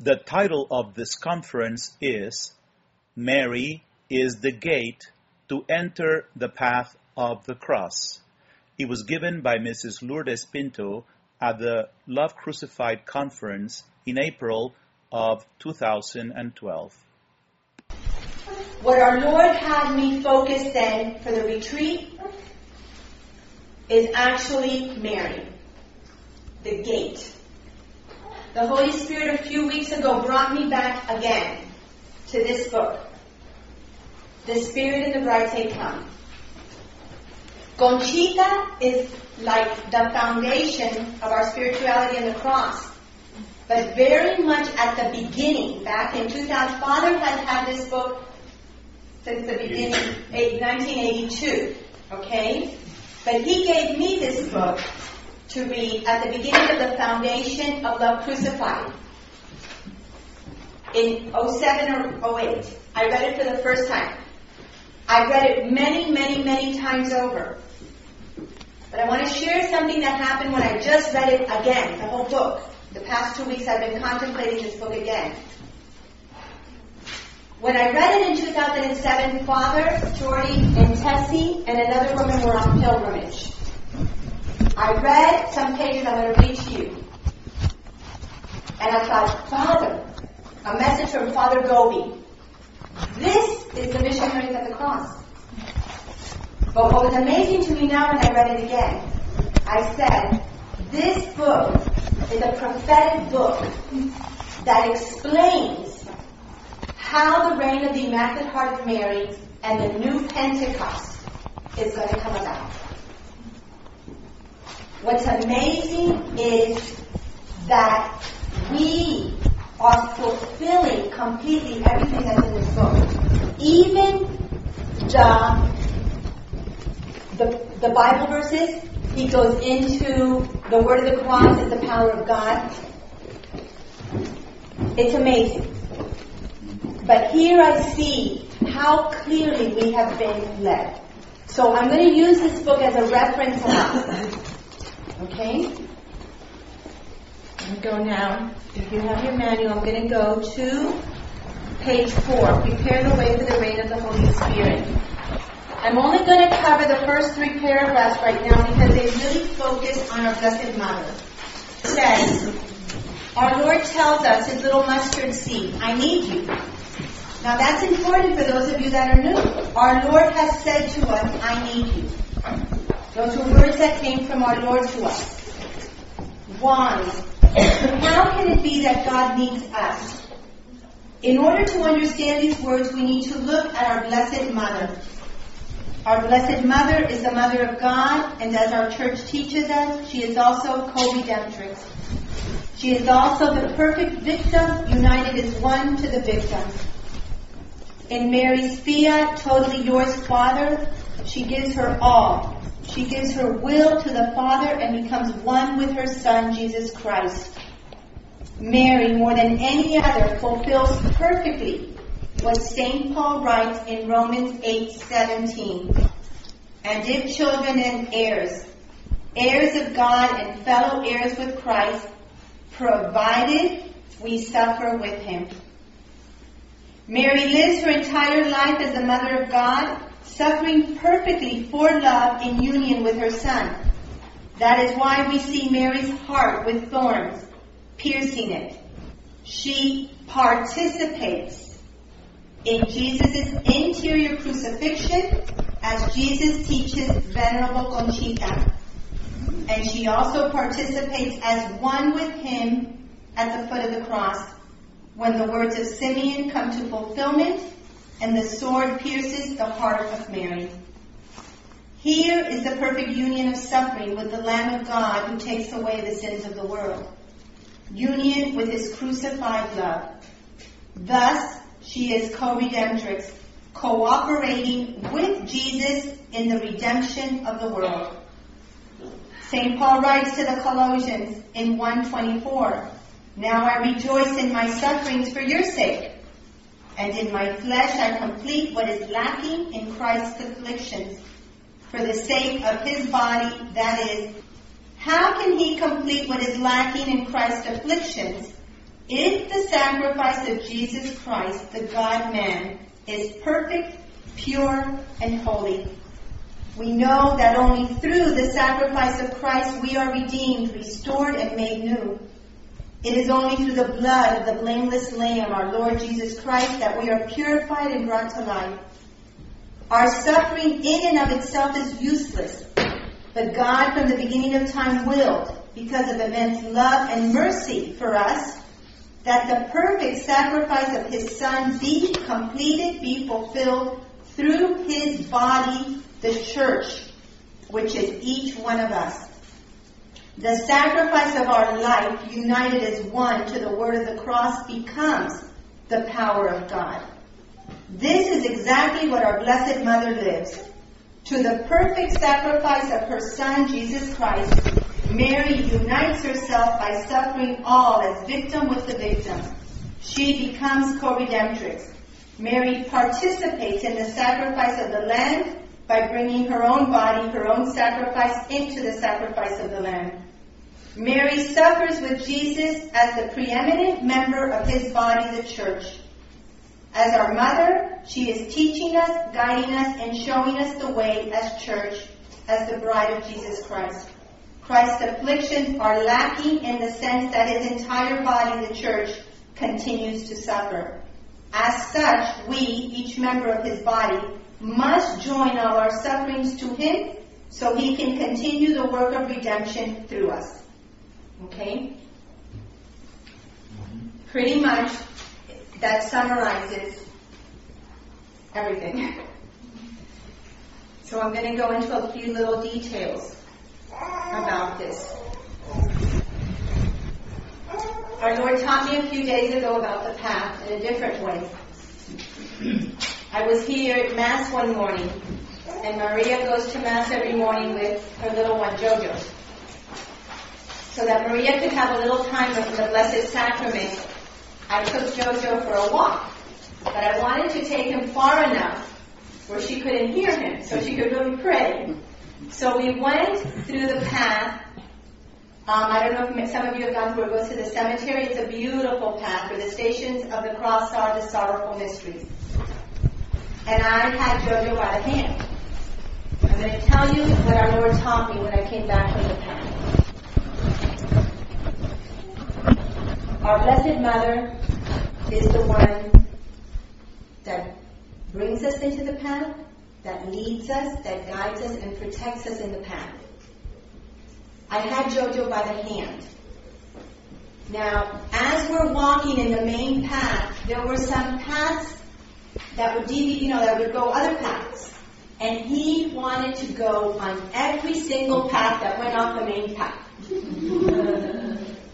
The title of this conference is Mary is the Gate to Enter the Path of the Cross. It was given by Mrs. Lourdes Pinto at the Love Crucified conference in April of 2012. What our Lord had me focus then for the retreat is actually Mary, the gate. The Holy Spirit a few weeks ago brought me back again to this book. The Spirit and the Bride say, Come. Conchita is like the foundation of our spirituality in the cross. But very much at the beginning, back in 2000, Father has had this book since the beginning, 1982. Okay? But he gave me this book to read at the beginning of the foundation of Love Crucified in 07 or 08. I read it for the first time. I read it many, many, many times over. But I want to share something that happened when I just read it again, the whole book. The past two weeks I've been contemplating this book again. When I read it in 2007, Father, Jordi, and Tessie, and another woman were on pilgrimage. I read some pages I'm going to read to you. And I thought, Father, a message from Father Gobbi. This is the missionaries of the cross. But what was amazing to me now when I read it again, I said, this book is a prophetic book that explains how the reign of the Immaculate Heart of Mary and the new Pentecost is going to come about. What's amazing is that we are fulfilling completely everything that's in this book. Even the, the, the Bible verses, he goes into the word of the cross is the power of God. It's amazing. But here I see how clearly we have been led. So I'm going to use this book as a reference Okay? I'm go now. If you have your manual, I'm going to go to page 4. Prepare the way for the reign of the Holy Spirit. I'm only going to cover the first three paragraphs right now because they really focus on our Blessed Mother. It says, Our Lord tells us, his little mustard seed, I need you. Now that's important for those of you that are new. Our Lord has said to us, I need you. Those were words that came from our Lord to us. Why? How can it be that God needs us? In order to understand these words, we need to look at our Blessed Mother. Our Blessed Mother is the Mother of God, and as our church teaches us, she is also co-redemptrix. She is also the perfect victim, united as one to the victim. In Mary's fiat, totally yours, Father, she gives her all, she gives her will to the Father and becomes one with her Son, Jesus Christ. Mary, more than any other, fulfills perfectly what St. Paul writes in Romans 8:17. And if children and heirs, heirs of God and fellow heirs with Christ, provided we suffer with him. Mary lives her entire life as the mother of God suffering perfectly for love in union with her Son. That is why we see Mary's heart with thorns piercing it. She participates in Jesus' interior crucifixion as Jesus teaches Venerable Conchita. And she also participates as one with him at the foot of the cross when the words of Simeon come to fulfillment and the sword pierces the heart of Mary. Here is the perfect union of suffering with the Lamb of God who takes away the sins of the world. Union with his crucified love. Thus, she is co-redemptrix, cooperating with Jesus in the redemption of the world. St. Paul writes to the Colossians in 124, Now I rejoice in my sufferings for your sake and in my flesh I complete what is lacking in Christ's afflictions for the sake of his body, that is, how can he complete what is lacking in Christ's afflictions? If the sacrifice of Jesus Christ, the God man, is perfect, pure, and holy, we know that only through the sacrifice of Christ we are redeemed, restored, and made new. It is only through the blood of the blameless Lamb, our Lord Jesus Christ, that we are purified and brought to life. Our suffering in and of itself is useless, but God from the beginning of time willed, because of immense love and mercy for us, that the perfect sacrifice of His Son be completed, be fulfilled through His body the church, which is each one of us. The sacrifice of our life, united as one to the word of the cross, becomes the power of God. This is exactly what our Blessed Mother lives. To the perfect sacrifice of her Son, Jesus Christ, Mary unites herself by suffering all as victim with the victim. She becomes co-redemptrix. Mary participates in the sacrifice of the Lamb by bringing her own body, her own sacrifice into the sacrifice of the Lamb. Mary suffers with Jesus as the preeminent member of his body, the church. As our mother, she is teaching us, guiding us, and showing us the way as church, as the bride of Jesus Christ. Christ's afflictions are lacking in the sense that his entire body, the church, continues to suffer. As such, we, each member of his body, must join all our sufferings to Him so He can continue the work of redemption through us. Okay? Pretty much that summarizes everything. So I'm going to go into a few little details about this. Our Lord taught me a few days ago about the path in a different way. I was here at Mass one morning, and Maria goes to Mass every morning with her little one, Jojo. So that Maria could have a little time with the Blessed Sacrament, I took Jojo for a walk. But I wanted to take him far enough where she couldn't hear him, so she could really pray. So we went through the path. Um, I don't know if some of you have gone through it. Goes to the cemetery. It's a beautiful path where the stations of the cross are the sorrowful mysteries and I had Jojo by the hand. I'm going to tell you what our Lord taught me when I came back from the path. Our Blessed Mother is the one that brings us into the path, that leads us, that guides us, and protects us in the path. I had Jojo by the hand. Now, as we're walking in the main path, there were some paths that would you know, that would go other paths. And he wanted to go on every single path that went off the main path.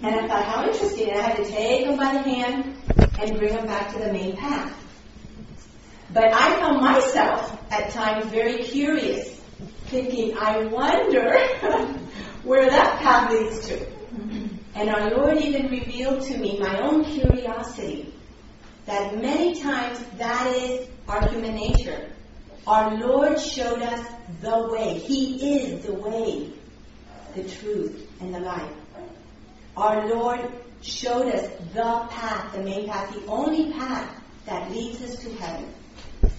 and I thought, how interesting. And I had to take him by the hand and bring him back to the main path. But I found myself at times very curious, thinking, I wonder where that path leads to. And our Lord even revealed to me my own curiosity that many times that is our human nature. Our Lord showed us the way. He is the way, the truth, and the life. Our Lord showed us the path, the main path, the only path that leads us to heaven.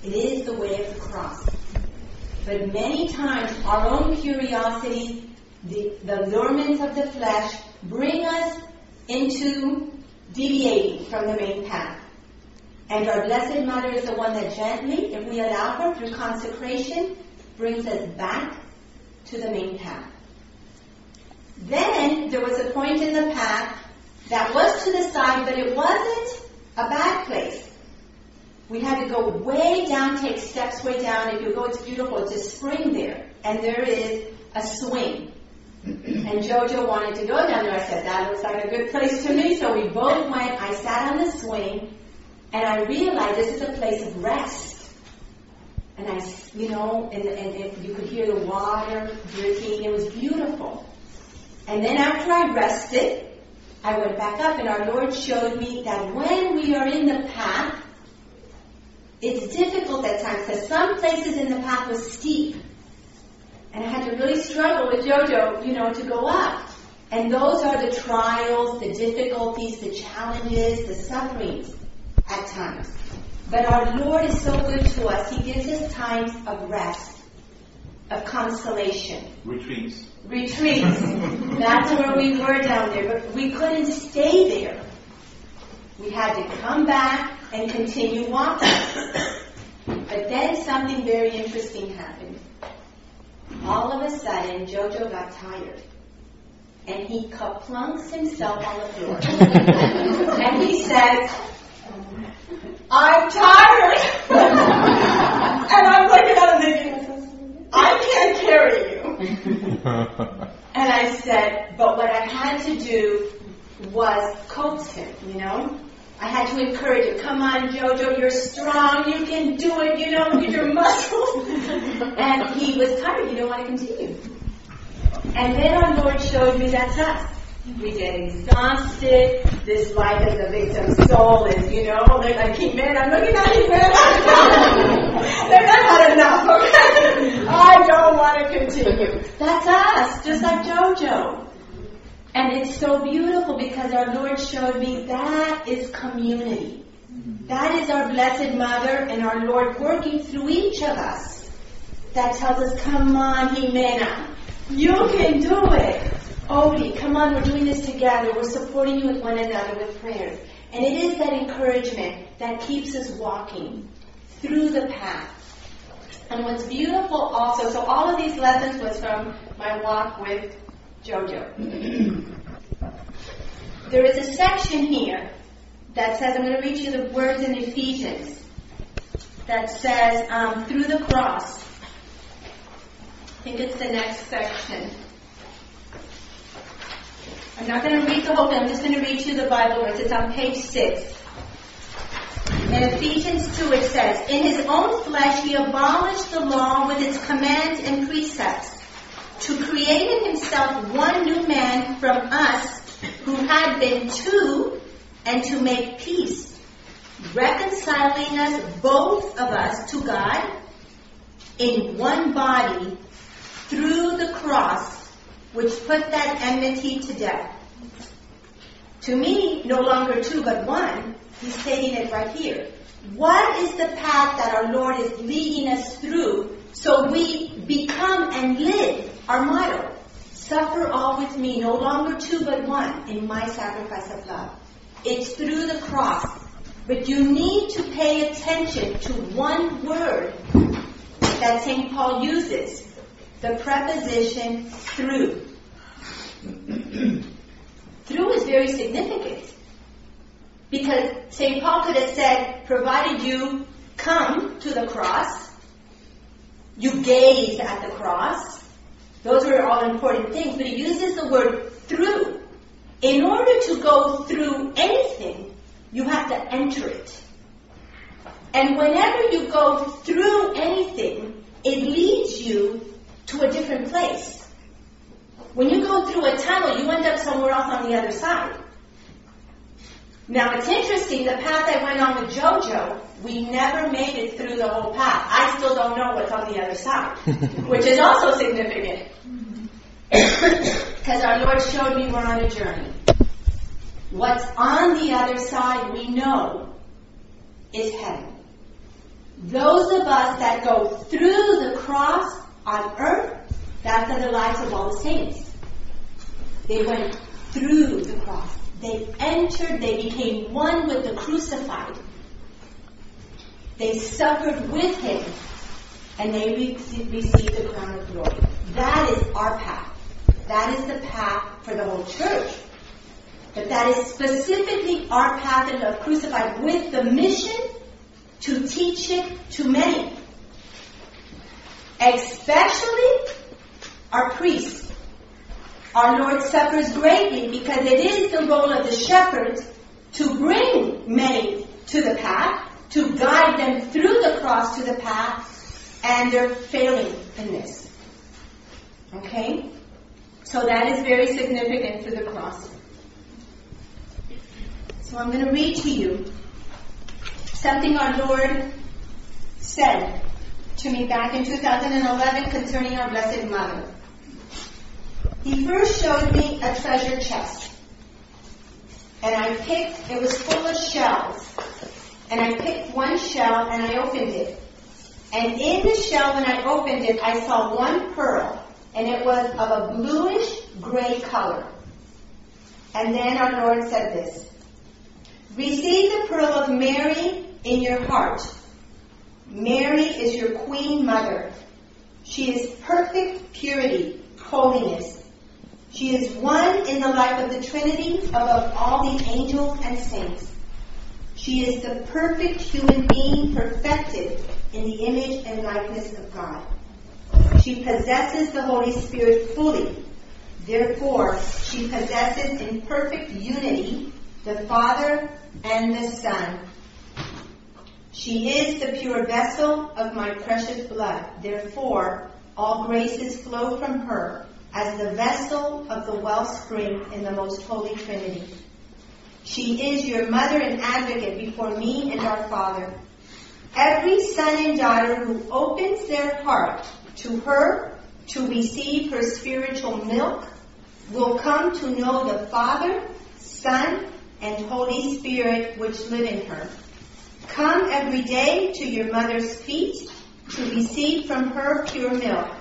It is the way of the cross. But many times our own curiosity, the, the allurements of the flesh, bring us into deviating from the main path. And our Blessed Mother is the one that gently, if we allow her through consecration, brings us back to the main path. Then there was a point in the path that was to the side, but it wasn't a bad place. We had to go way down, take steps way down. If you go, it's beautiful. It's a spring there, and there is a swing. And Jojo wanted to go down there. I said, that looks like a good place to me. So we both went. I sat on the swing, and I realized this is a place of rest. And I, you know, and, and you could hear the water dripping. It was beautiful. And then after I rested, I went back up and our Lord showed me that when we are in the path, it's difficult at times because some places in the path was steep. And I had to really struggle with Jojo, you know, to go up. And those are the trials, the difficulties, the challenges, the sufferings at times. But our Lord is so good to us. He gives us times of rest, of consolation. Retreats. Retreats. That's where we were down there, but we couldn't stay there. We had to come back and continue walking. But then something very interesting happened. All of a sudden, Jojo got tired. And he kaplunks himself on the floor. and he says, I'm tired. and I'm looking at him thinking, I can't carry you. and I said, but what I had to do was coax him, you know? I had to encourage him. Come on, Jojo, you're strong. You can do it. You know, look your muscles. and he was tired. He didn't want to continue. And then our Lord showed me that's us. We get exhausted. This life as a victim soul is, you know, oh, they're like, hey, man, I'm looking at you, man. they're not had enough, okay? I don't want to continue. That's us, just like JoJo. And it's so beautiful because our Lord showed me that is community. That is our Blessed Mother and our Lord working through each of us. That tells us, come on, Jimena. You can do it. Odie, come on, we're doing this together. We're supporting you with one another with prayers. And it is that encouragement that keeps us walking through the path. And what's beautiful also, so all of these lessons was from my walk with Jojo. there is a section here that says, I'm going to read you the words in Ephesians that says, um, through the cross. I think it's the next section. I'm not going to read the whole thing, I'm just going to read you the Bible words. It's on page 6. In Ephesians 2 it says, In his own flesh he abolished the law with its commands and precepts to create in himself one new man from us who had been two, and to make peace, reconciling us, both of us, to God in one body through the cross, which put that enmity to death. To me, no longer two, but one. He's stating it right here. What is the path that our Lord is leading us through so we become and live our motto, suffer all with me, no longer two but one, in my sacrifice of love. It's through the cross. But you need to pay attention to one word that St. Paul uses, the preposition through. through is very significant. Because St. Paul could have said, provided you come to the cross, you gaze at the cross, those are all important things, but he uses the word through. In order to go through anything, you have to enter it. And whenever you go through anything, it leads you to a different place. When you go through a tunnel, you end up somewhere else on the other side. Now it's interesting, the path I went on with JoJo, we never made it through the whole path. I still don't know what's on the other side, which is also significant. Because our Lord showed me we're on a journey. What's on the other side, we know, is heaven. Those of us that go through the cross on earth, that's are the lives of all the saints. They went through the cross. They entered, they became one with the crucified. They suffered with him, and they received the crown of glory. That is our path. That is the path for the whole church. But that is specifically our path the crucified with the mission to teach it to many. Especially our priests. Our Lord suffers greatly because it is the role of the shepherd to bring many to the path, to guide them through the cross to the path, and they're failing in this. Okay? So that is very significant to the cross. So I'm going to read to you something our Lord said to me back in 2011 concerning our Blessed Mother. He first showed me a treasure chest. And I picked, it was full of shells. And I picked one shell and I opened it. And in the shell, when I opened it, I saw one pearl. And it was of a bluish gray color. And then our Lord said this Receive the pearl of Mary in your heart. Mary is your queen mother. She is perfect purity, holiness. She is one in the life of the Trinity above all the angels and saints. She is the perfect human being perfected in the image and likeness of God. She possesses the Holy Spirit fully. Therefore, she possesses in perfect unity the Father and the Son. She is the pure vessel of my precious blood. Therefore, all graces flow from her as the vessel of the wellspring in the most holy Trinity. She is your mother and advocate before me and our Father. Every son and daughter who opens their heart to her to receive her spiritual milk will come to know the Father, Son, and Holy Spirit which live in her. Come every day to your mother's feet to receive from her pure milk,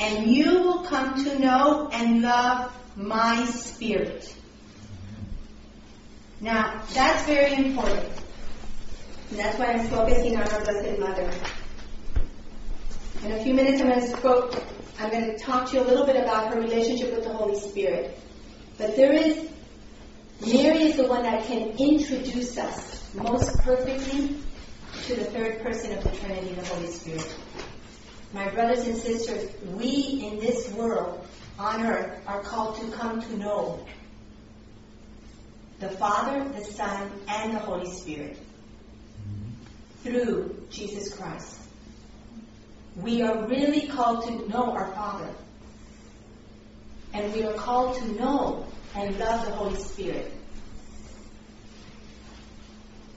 and you will come to know and love my spirit. Now, that's very important. And that's why I'm focusing on our Blessed Mother. In a few minutes, I'm going to I'm going to talk to you a little bit about her relationship with the Holy Spirit. But there is, Mary is the one that can introduce us most perfectly to the third person of the Trinity, the Holy Spirit. My brothers and sisters, we in this world, on earth, are called to come to know the Father, the Son, and the Holy Spirit through Jesus Christ. We are really called to know our Father. And we are called to know and love the Holy Spirit.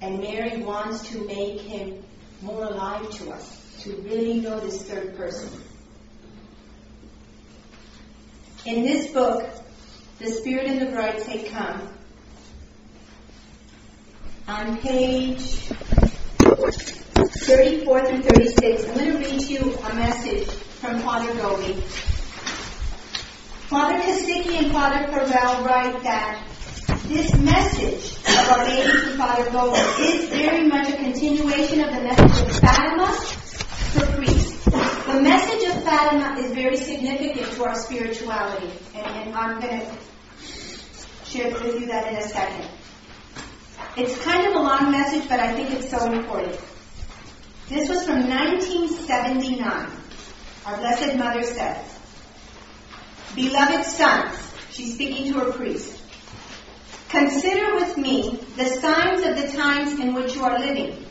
And Mary wants to make him more alive to us, to really know this third person. In this book, The Spirit and the Bride Say Come, on page 34 through 36, I'm going to read you a message from Father Gobbi. Father Kosicki and Father Farrell write that this message of our to Father Gobbi is very much a continuation of the message of Fatima for priests. The message of Fatima is very significant to our spirituality, and, and I'm going to share with you that in a second. It's kind of a long message, but I think it's so important. This was from 1979. Our Blessed Mother says, Beloved sons, she's speaking to her priest, consider with me the signs of the times in which you are living.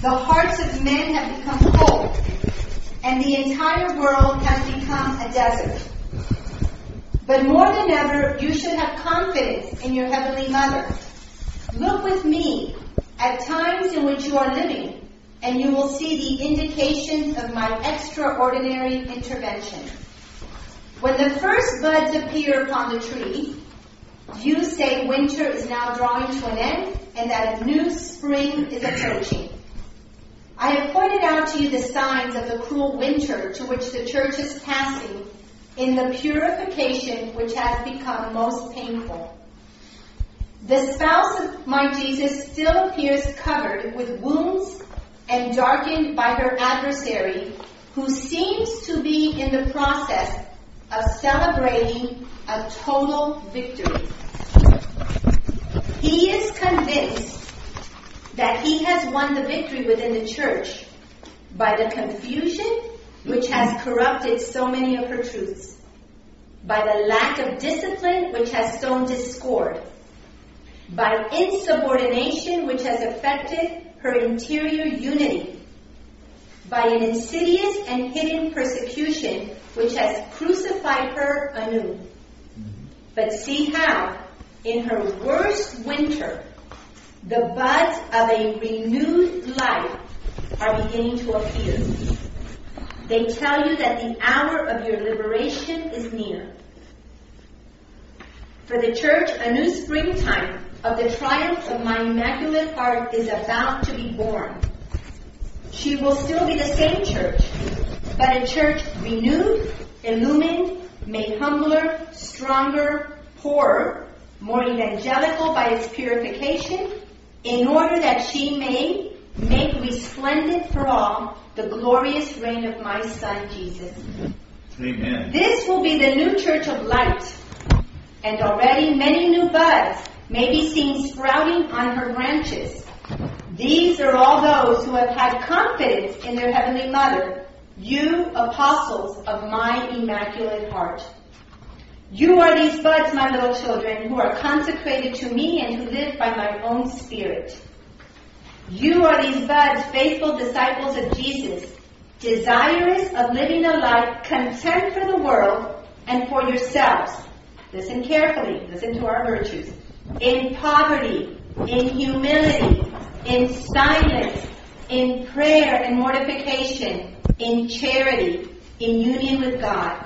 The hearts of men have become cold, and the entire world has become a desert. But more than ever, you should have confidence in your Heavenly Mother Look with me at times in which you are living, and you will see the indications of my extraordinary intervention. When the first buds appear upon the tree, you say winter is now drawing to an end and that a new spring is approaching. I have pointed out to you the signs of the cruel winter to which the church is passing in the purification which has become most painful. The spouse of my Jesus still appears covered with wounds and darkened by her adversary, who seems to be in the process of celebrating a total victory. He is convinced that he has won the victory within the church by the confusion which has corrupted so many of her truths, by the lack of discipline which has sown discord by insubordination which has affected her interior unity, by an insidious and hidden persecution which has crucified her anew. But see how, in her worst winter, the buds of a renewed life are beginning to appear. They tell you that the hour of your liberation is near. For the church, a new springtime of the triumph of my Immaculate Heart is about to be born. She will still be the same church, but a church renewed, illumined, made humbler, stronger, poorer, more evangelical by its purification, in order that she may make resplendent for all the glorious reign of my Son Jesus. Amen. This will be the new church of light, and already many new buds may be seen sprouting on her branches. These are all those who have had confidence in their Heavenly Mother, you apostles of my Immaculate Heart. You are these buds, my little children, who are consecrated to me and who live by my own Spirit. You are these buds, faithful disciples of Jesus, desirous of living a life content for the world and for yourselves. Listen carefully, listen to our virtues. In poverty, in humility, in silence, in prayer and mortification, in charity, in union with God,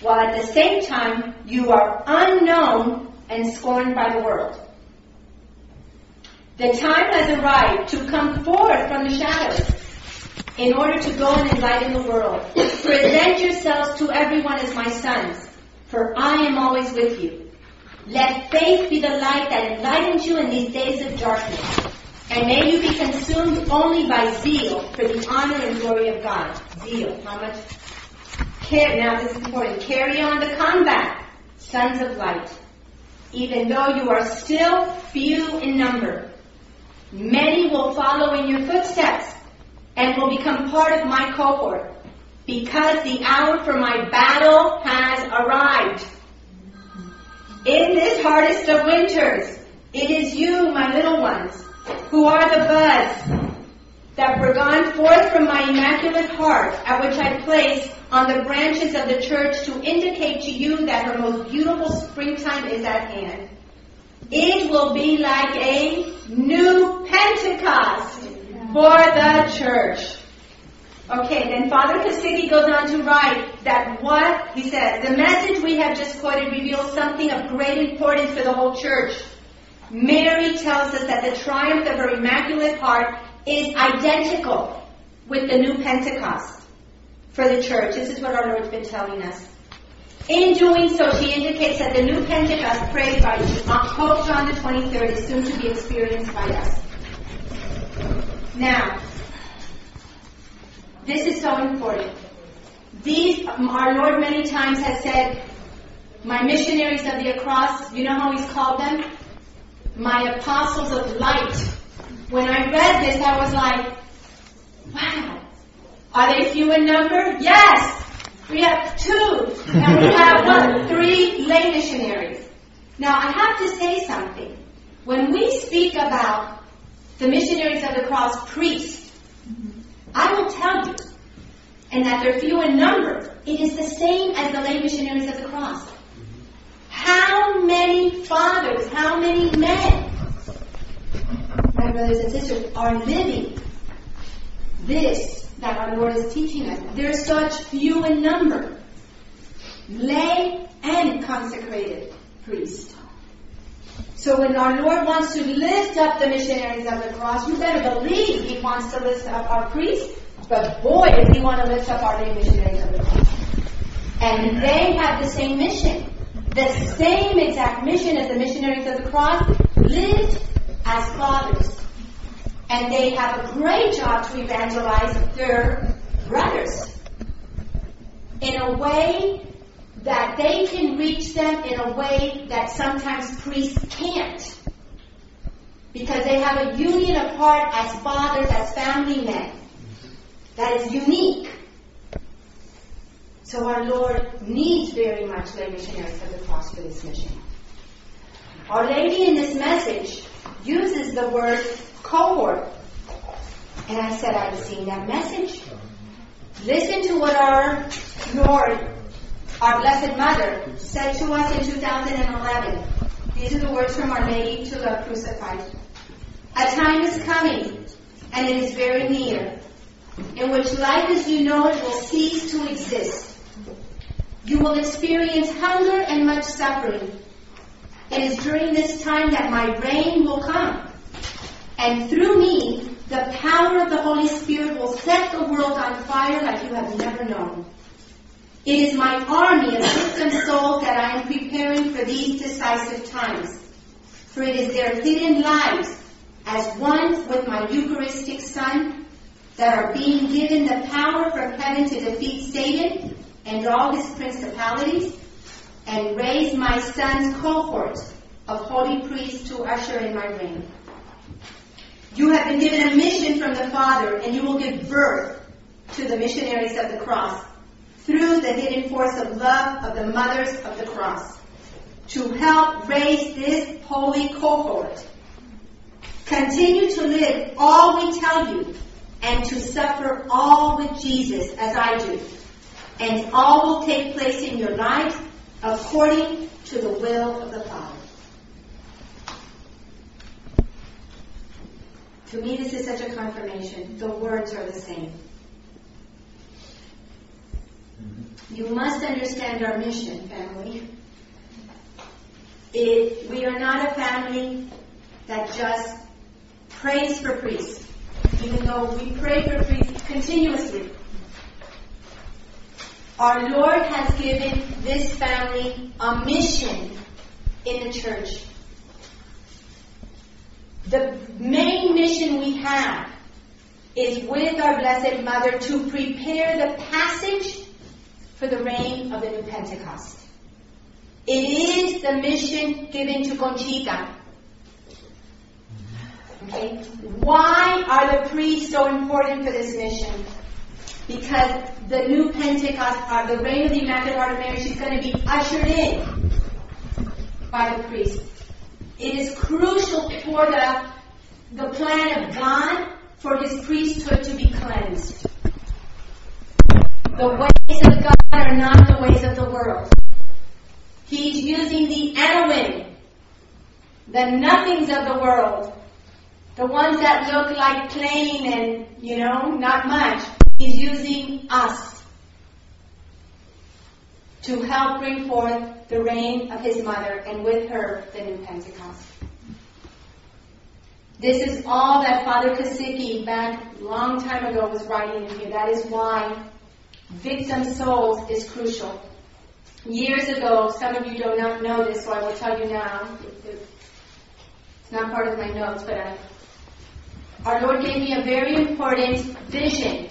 while at the same time you are unknown and scorned by the world. The time has arrived to come forth from the shadows in order to go and enlighten the world. Present yourselves to everyone as my sons, for I am always with you. Let faith be the light that enlightens you in these days of darkness. And may you be consumed only by zeal for the honor and glory of God. Zeal. How much? Care, now this is important. Carry on the combat, sons of light. Even though you are still few in number, many will follow in your footsteps and will become part of my cohort because the hour for my battle has arrived. In this hardest of winters, it is you, my little ones, who are the buds that were gone forth from my immaculate heart, at which I place on the branches of the church to indicate to you that her most beautiful springtime is at hand. It will be like a new Pentecost for the church. Okay, then Father Kosicki goes on to write that what, he says, the message we have just quoted reveals something of great importance for the whole church. Mary tells us that the triumph of her Immaculate Heart is identical with the new Pentecost for the church. This is what our Lord's been telling us. In doing so, she indicates that the new Pentecost prayed by Pope John the 23rd is soon to be experienced by us. Now, this is so important. These, our Lord many times has said, my missionaries of the cross, you know how he's called them? My apostles of light. When I read this, I was like, wow. Are they few in number? Yes! We have two. And we have what? Three lay missionaries. Now, I have to say something. When we speak about the missionaries of the cross priests, I will tell you, and that they're few in number, it is the same as the lay missionaries of the cross. How many fathers, how many men, my brothers and sisters, are living this that our Lord is teaching us? They're such few in number, lay and consecrated priests. So when our Lord wants to lift up the missionaries of the cross, you better believe He wants to lift up our priests. But boy, does He want to lift up our lay missionaries of the cross. And they have the same mission. The same exact mission as the missionaries of the cross lived as fathers. And they have a great job to evangelize their brothers in a way that they can reach them in a way that sometimes priests can't. Because they have a union of heart as fathers, as family men. That is unique. So our Lord needs very much lay missionaries of the cross for this mission. Our Lady in this message uses the word cohort. And I said I was seeing that message. Listen to what our Lord our Blessed Mother said to us in 2011. These are the words from Our Lady to the Crucified. A time is coming, and it is very near, in which life as you know it will cease to exist. You will experience hunger and much suffering. It is during this time that my reign will come. And through me, the power of the Holy Spirit will set the world on fire like you have never known. It is my army of victim souls that I am preparing for these decisive times. For it is their hidden lives as one with my Eucharistic Son that are being given the power from heaven to defeat Satan and all his principalities and raise my son's cohort of holy priests to usher in my reign. You have been given a mission from the Father, and you will give birth to the missionaries of the cross through the hidden force of love of the mothers of the cross to help raise this holy cohort. Continue to live all we tell you and to suffer all with Jesus as I do. And all will take place in your lives according to the will of the Father. To me, this is such a confirmation. The words are the same. Mm-hmm. You must understand our mission, family. It, we are not a family that just prays for priests, even though we pray for priests continuously. Our Lord has given this family a mission in the church. The main mission we have is with our Blessed Mother to prepare the passage for the reign of the new Pentecost. It is the mission given to Conchita. Okay? Why are the priests so important for this mission? Because the new Pentecost, or the reign of the Immaculate Heart of Mary, she's going to be ushered in by the priest. It is crucial for the, the plan of God for his priesthood to be cleansed. The ways of God are not the ways of the world. He's using the Anawim, the nothings of the world, the ones that look like plain and, you know, not much. He's using us to help bring forth the reign of his mother and with her the new Pentecost. This is all that Father Kosicki back long time ago was writing in here. That is why victim souls is crucial. Years ago, some of you do not know this, so I will tell you now. It's not part of my notes, but I, our Lord gave me a very important vision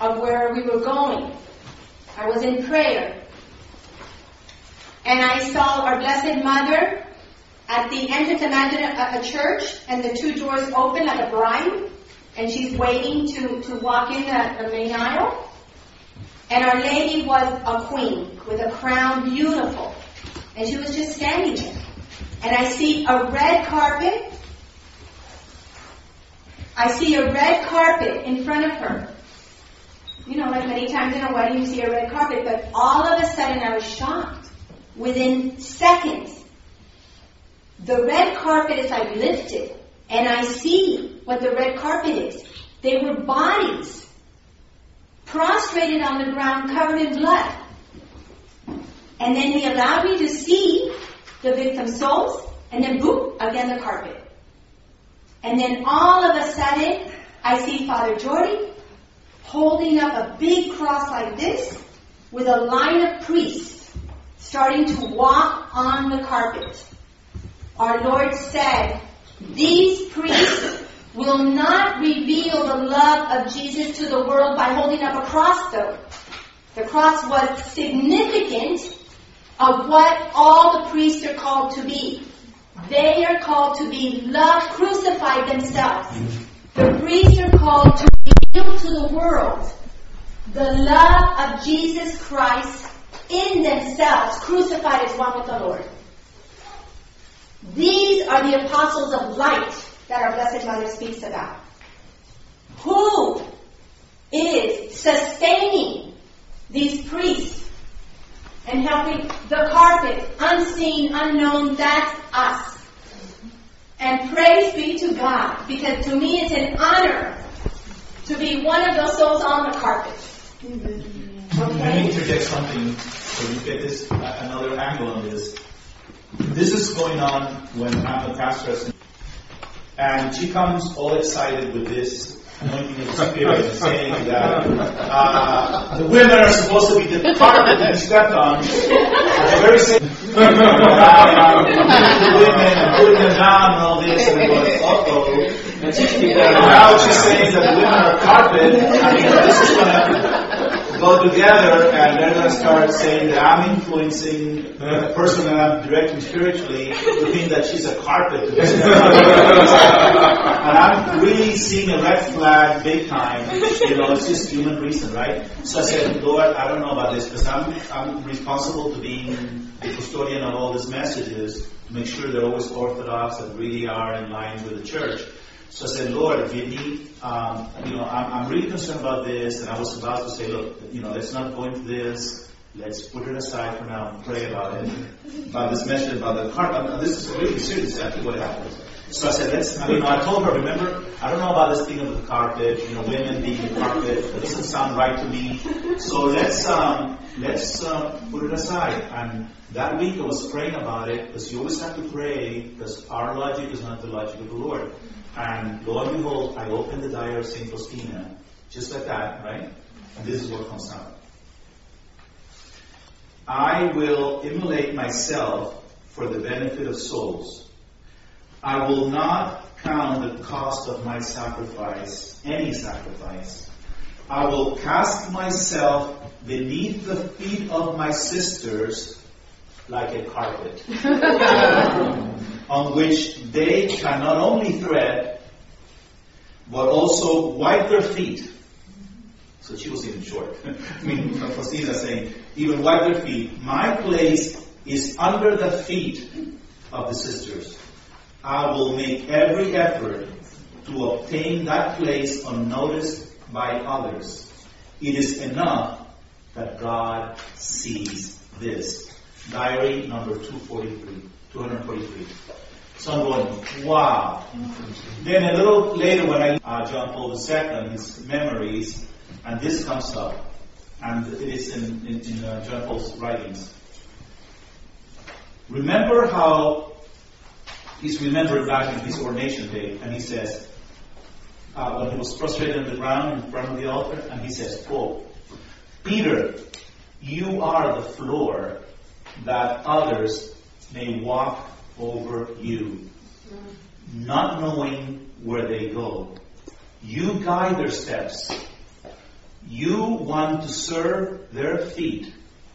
of where we were going. I was in prayer. And I saw our Blessed Mother at the entrance, imagine a, a church, and the two doors open like a bride, and she's waiting to, to walk in the, the main aisle. And Our Lady was a queen with a crown, beautiful. And she was just standing there. And I see a red carpet. I see a red carpet in front of her. You know, like many times in a wedding you see a red carpet, but all of a sudden I was shocked. Within seconds, the red carpet is like lifted, and I see what the red carpet is. They were bodies prostrated on the ground, covered in blood. And then he allowed me to see the victim souls, and then boom, again the carpet. And then all of a sudden, I see Father Jordi holding up a big cross like this with a line of priests starting to walk on the carpet. Our Lord said, these priests will not reveal the love of Jesus to the world by holding up a cross though. The cross was significant of what all the priests are called to be. They are called to be love crucified themselves. The priests are called to reveal to the world the love of Jesus Christ in themselves, crucified as one with the Lord. These are the apostles of light that our Blessed Mother speaks about. Who is sustaining these priests and helping the carpet, unseen, unknown, that's us. And praise be to God, because to me it's an honor to be one of those souls on the carpet. Okay? Let me interject something so you get this uh, another angle on this. This is going on when I'm the pastor, and she comes all excited with this anointing of the Spirit, saying that uh, the women are supposed to be the carpet to be stepped on. The very same uh, women and putting them down and all this, and uh oh. And she, now she's saying that women are carpet. I mean, this is gonna go together, and they're gonna start saying that I'm influencing the person that I'm directing spiritually to think that she's a carpet. and I'm really seeing a red flag big time. You know, it's just human reason, right? So I said, Lord, I don't know about this because I'm, I'm responsible to being the custodian of all these messages to make sure they're always orthodox and really are in line with the church. So I said, Lord, you need, um, you know, I'm, I'm really concerned about this, and I was about to say, look, you know, let's not go into this. Let's put it aside for now and pray about it. About this message about the carpet. This is really serious, exactly what happened. So I said, let's, I mean, I told her, remember, I don't know about this thing of the carpet, you know, women being the carpet. It doesn't sound right to me. So let's, um, let's, uh, put it aside. And that week I was praying about it, because you always have to pray, because our logic is not the logic of the Lord. And lo and behold, I opened the diary of St. Faustina, just like that, right? And this is what comes out. I will immolate myself for the benefit of souls. I will not count the cost of my sacrifice, any sacrifice. I will cast myself beneath the feet of my sisters like a carpet, on which they can not only tread, but also wipe their feet. So she was even short. I mean, Faustina saying, even wipe their feet. My place is under the feet of the sisters. I will make every effort to obtain that place unnoticed by others. It is enough that God sees this. Diary number 243, 243. So I'm going, wow. Then a little later when I, uh, John Paul II, his memories, and this comes up, and it is in, in, in uh, John Paul's writings. Remember how he's remembering back in his ordination day, and he says, uh, when he was prostrated on the ground in front of the altar, and he says, quote, Peter, you are the floor that others may walk over you, not knowing where they go. You guide their steps. You want to serve their feet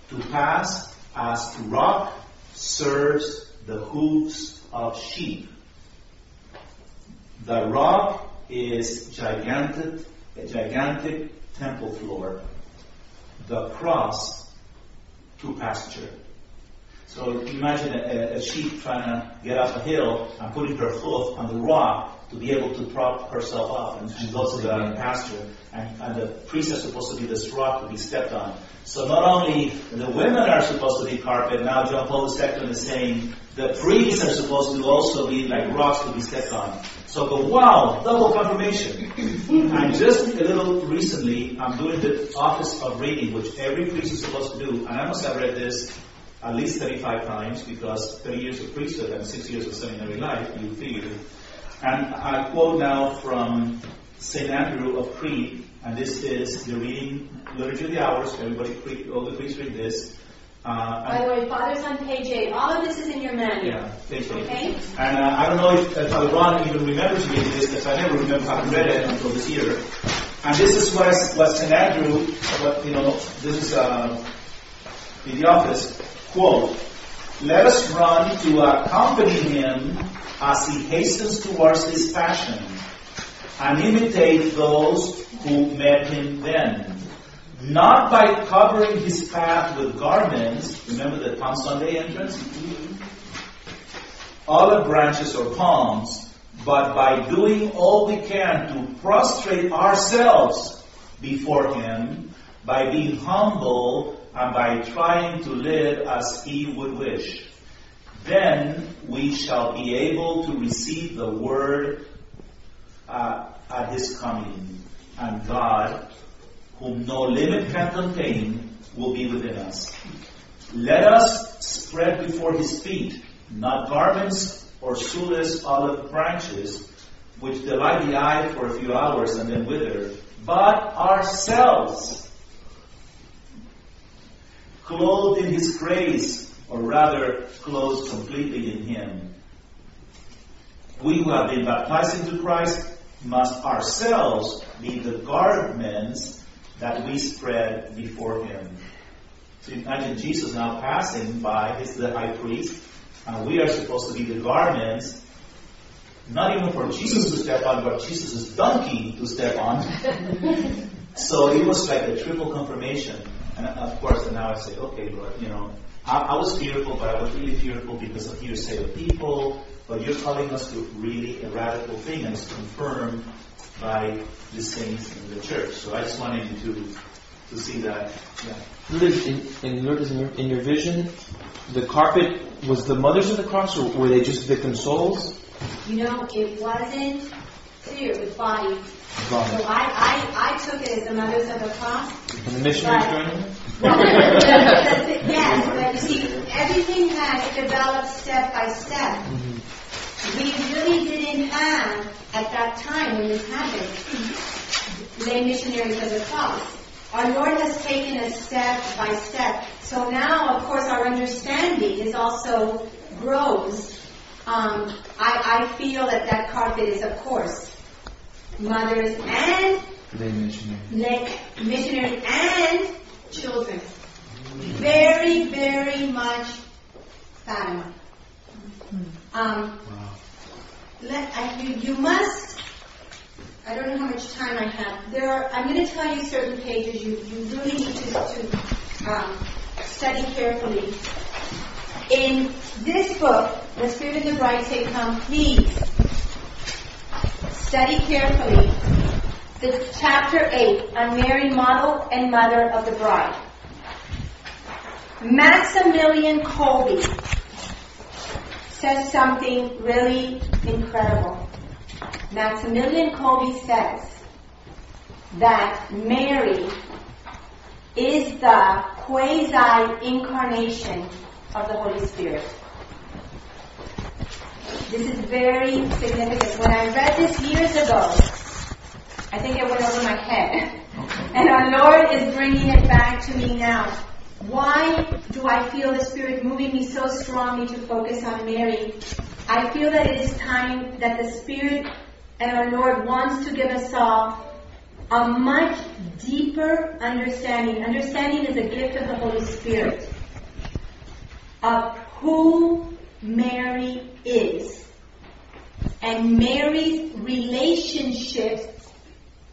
to pass as rock serves the hooves of sheep. The rock is gigantic, a gigantic temple floor. The cross to pasture. So imagine a, a, sheep trying to get up a hill and putting her hoof on the rock to be able to prop herself up and, and go to the pasture. And, and the priests are supposed to be this rock to be stepped on. So not only the women are supposed to be carpet, now John Paul II is saying the priests are supposed to also be like rocks to be stepped on. So go, wow, double confirmation. and just a little recently, I'm doing the office of reading, which every priest is supposed to do, and I must have read this at least 35 times because 30 years of priesthood and 6 years of seminary life, you figure. And I quote now from St. Andrew of Crete, and this is the reading Liturgy of the Hours. Everybody, all the priests read this. Uh, By the way, Father's on page 8. All of this is in your manual. Yeah, page 8. Okay? And uh, I don't know if, if Father Ron even remembers reading this, because I never remember having read it until this year. And this is what, what St. Andrew, what, you know, this is uh, in the office Quote, let us run to accompany him as he hastens towards his passion and imitate those who met him then. Not by covering his path with garments, remember the Palm Sunday entrance? Olive branches or palms, but by doing all we can to prostrate ourselves before him, by being humble and by trying to live as He would wish. Then we shall be able to receive the Word uh, at His coming. And God, whom no limit can contain, will be within us. Let us spread before His feet not garments or shoeless olive branches, which delight the eye for a few hours and then wither, but ourselves, clothed in His grace, or rather, clothed completely in Him. We who have been baptized into Christ must ourselves be the garments that we spread before Him. So imagine Jesus now passing by, he's the high priest, and we are supposed to be the garments, not even for Jesus to step on, but Jesus' donkey to step on. so it was like a triple confirmation. And of course, and now I say, okay, Lord, you know, I, I was fearful, but I was really fearful because of hearsay of people. But you're calling us to really a radical thing, and it's confirmed by the saints in the church. So I just wanted you to to see that. Yeah. Lourdes, in, in, Lourdes, in, your, in your vision, the carpet was the mothers of the cross, or were they just victim souls? You know, it wasn't clear with body. So I, I, I took it as the mothers of the cross. And the missionaries joining them? Well, that's it, yes, but you see, everything had developed step by step. We really didn't have, at that time when this happened, lay missionaries of the cross. Our Lord has taken us step by step. So now, of course, our understanding is also grows. Um, I, I feel that that carpet is, of course, mothers and They missionaries. missionaries and children. Very, very much Fatima. Um, let, I, you, you must, I don't know how much time I have. There are, I'm going to tell you certain pages you, you really need to, to um, study carefully. In this book, The Spirit and the Bride Say Come, please study carefully the chapter 8 on Mary, model and mother of the bride. Maximilian Kolbe says something really incredible. Maximilian Kolbe says that Mary is the quasi-incarnation of the Holy Spirit. This is very significant. When I read this years ago, I think it went over my head. And our Lord is bringing it back to me now. Why do I feel the Spirit moving me so strongly to focus on Mary? I feel that it is time that the Spirit and our Lord wants to give us all a much deeper understanding. Understanding is a gift of the Holy Spirit of who Mary is and Mary's relationship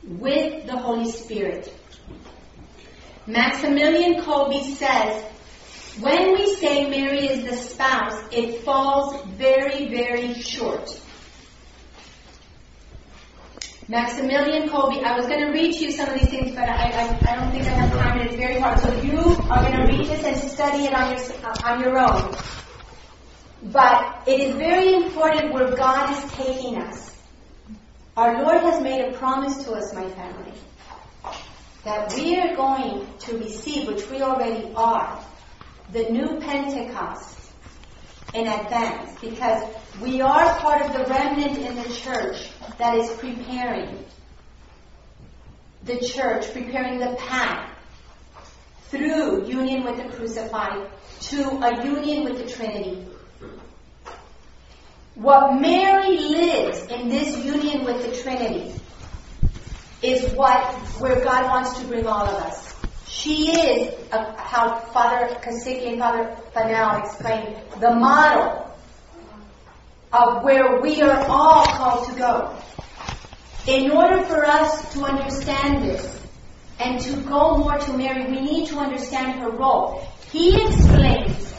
with the Holy Spirit. Maximilian Kolbe says, when we say Mary is the spouse, it falls very, very short. Maximilian Kolbe, I was going to read to you some of these things, but I, I, I don't think I have time, and it's very hard. So you are going to read this and study it on your, on your own. But it is very important where God is taking us. Our Lord has made a promise to us, my family, that we are going to receive, which we already are, the new Pentecost in advance because we are part of the remnant in the church that is preparing the church, preparing the path through union with the crucified to a union with the Trinity. What Mary lives in this union with the Trinity is what where God wants to bring all of us. She is, uh, how Father Kosicki and Father Fanel explained, the model of where we are all called to go. In order for us to understand this and to go more to Mary, we need to understand her role. He explains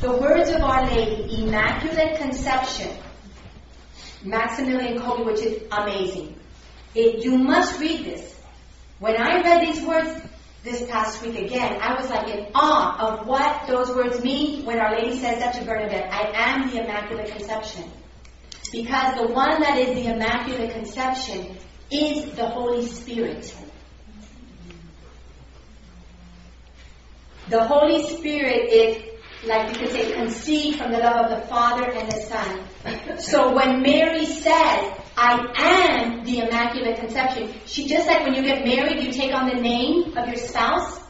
the words of Our Lady, Immaculate Conception, Maximilian Kolbe, which is amazing. It, you must read this. When I read these words this past week again, I was like in awe of what those words mean when Our Lady says that to Bernadette. I am the Immaculate Conception. Because the one that is the Immaculate Conception is the Holy Spirit. The Holy Spirit is like you could say, conceived from the love of the Father and the Son. So when Mary says, I am the Immaculate Conception, she just like when you get married, you take on the name of your spouse.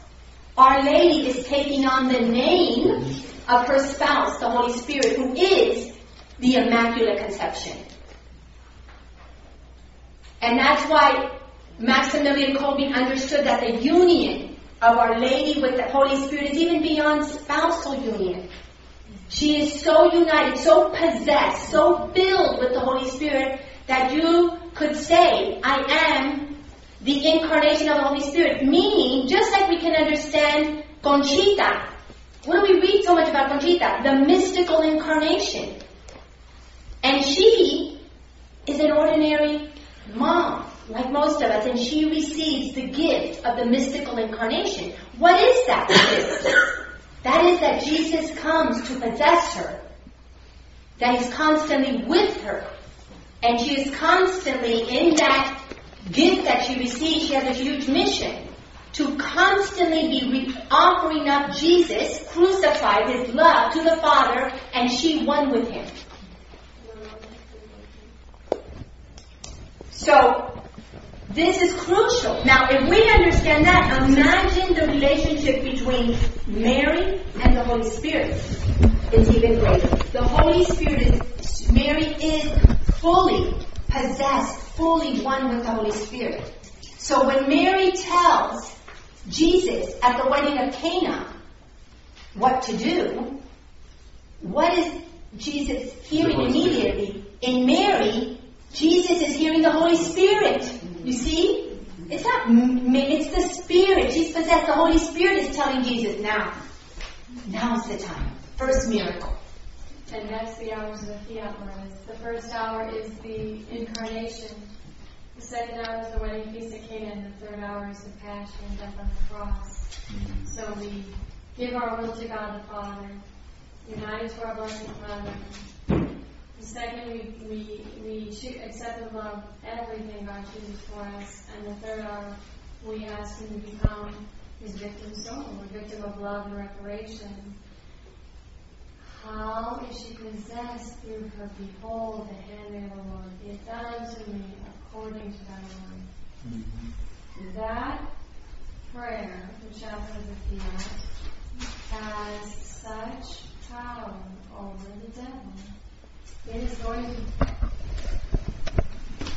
Our Lady is taking on the name of her spouse, the Holy Spirit, who is the Immaculate Conception. And that's why Maximilian Kolbe understood that the union of Our Lady with the Holy Spirit is even beyond spousal union. She is so united, so possessed, so filled with the Holy Spirit that you could say, I am the incarnation of the Holy Spirit. Meaning, just like we can understand Conchita. What do we read so much about Conchita? The mystical incarnation. And she is an ordinary mom like most of us, and she receives the gift of the mystical incarnation. What is that gift? That is that Jesus comes to possess her, that He's constantly with her, and she is constantly in that gift that she receives. She has a huge mission to constantly be re- offering up Jesus crucified, His love to the Father, and she one with Him. So, this is crucial. Now, if we understand that, imagine the relationship between Mary and the Holy Spirit It's even greater. The Holy Spirit is, Mary is fully possessed, fully one with the Holy Spirit. So when Mary tells Jesus at the wedding of Cana what to do, what is Jesus hearing immediately? In Mary, Jesus is hearing the Holy Spirit. You see? It's not, it's the Spirit. She's possessed. The Holy Spirit is telling Jesus, now, now's the time. First miracle. And that's the hours of the fiat laws. The first hour is the incarnation. The second hour is the wedding feast of Cana, and the third hour is the passion and death on the cross. Mm-hmm. So we give our will to God the Father, united to our blessed Father, the second, we, we, we accept and love everything God chooses for us. And the third are we ask Him to become His victim soul, a victim of love and reparation. How is she possessed through her? Behold, the handmaid of the Lord. Be it done unto me according to thy word. Mm-hmm. That prayer, the chapter of the fiat, has such power over the devil it is going to.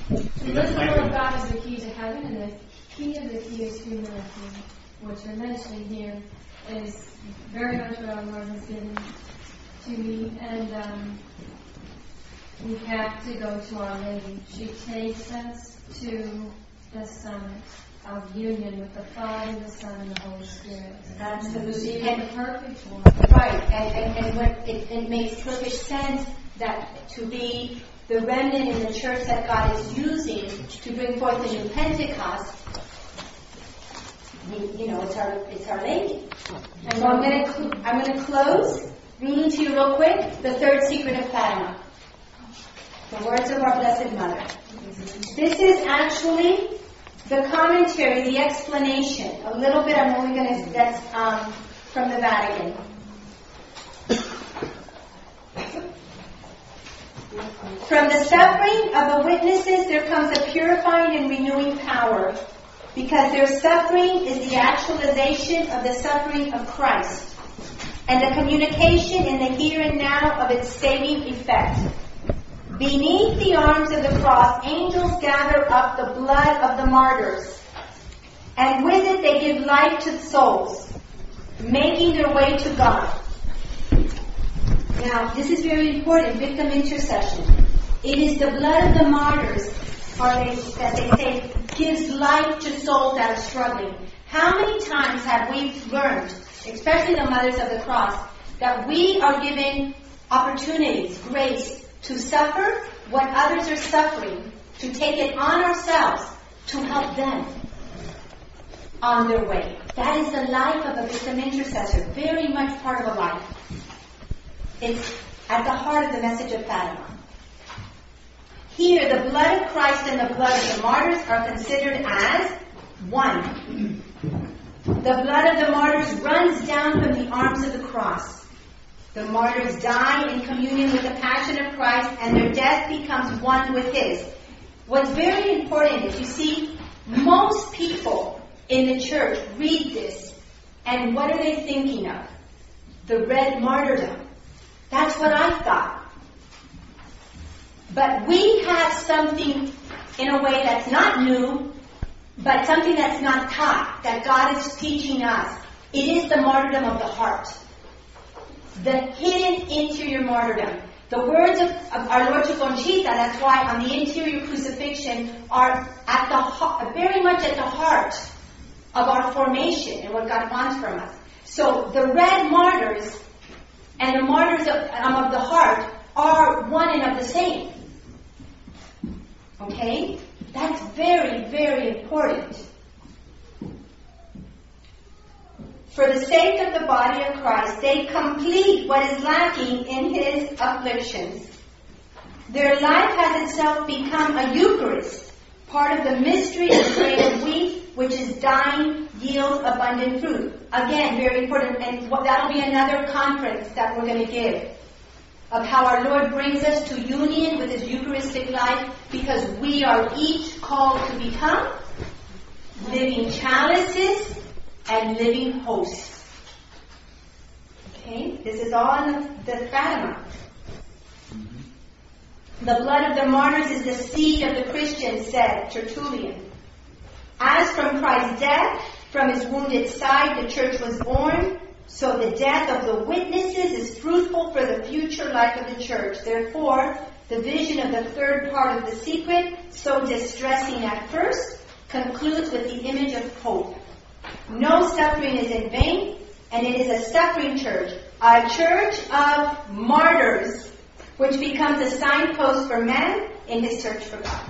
To live the will of God is the key to heaven, and the key of the key is humility, which we're mentioning here is very much what our Lord has given to me, and um, we have to go to Our Lady. She takes us to the summit of union with the Father, the Son, and the Holy Spirit. Absolutely. And the perfect one. Right, and, and, and what it, it makes perfect sense that to be the remnant in the church that God is using to bring forth the new Pentecost, you know, it's our it's our lady. And so I'm to cl- I'm to close reading to you real quick the third secret of Fatima, the words of our Blessed Mother. This is actually the commentary, the explanation. A little bit. I'm only to that's um, from the Vatican. From the suffering of the witnesses, there comes a purifying and renewing power, because their suffering is the actualization of the suffering of Christ, and the communication in the here and now of its saving effect. Beneath the arms of the cross, angels gather up the blood of the martyrs, and with it they give life to souls, making their way to God. Now, this is very important, victim intercession. It is the blood of the martyrs they, that they say gives life to souls that are struggling. How many times have we learned, especially the mothers of the cross, that we are given opportunities, grace to suffer what others are suffering, to take it on ourselves to help them on their way. That is the life of a victim intercessor, very much part of a life. It's at the heart of the message of Fatima. Here, the blood of Christ and the blood of the martyrs are considered as one. The blood of the martyrs runs down from the arms of the cross. The martyrs die in communion with the passion of Christ and their death becomes one with his. What's very important is you see, most people in the church read this and what are they thinking of? The red martyrdom. That's what I thought. But we have something in a way that's not new, but something that's not taught, that God is teaching us. It is the martyrdom of the heart. The hidden interior martyrdom. The words of, of our Lord to Conchita, that's why on the interior crucifixion, are at the very much at the heart of our formation and what God wants from us. So the red martyrs and the martyrs of, um, of the heart are one and of the same. Okay? That's very, very important. For the sake of the body of Christ, they complete what is lacking in his afflictions. Their life has itself become a Eucharist, part of the mystery of the of wheat, which is dying, yields abundant fruit. Again, very important, and that'll be another conference that we're going to give of how our Lord brings us to union with His Eucharistic life because we are each called to become living chalices and living hosts. Okay? This is all in the, the Fatima. Mm-hmm. The blood of the martyrs is the seed of the Christian, said Tertullian. As from Christ's death, from his wounded side, the church was born, so the death of the witnesses is fruitful for the future life of the church. Therefore, the vision of the third part of the secret, so distressing at first, concludes with the image of hope. No suffering is in vain, and it is a suffering church, a church of martyrs, which becomes a signpost for man in his search for God.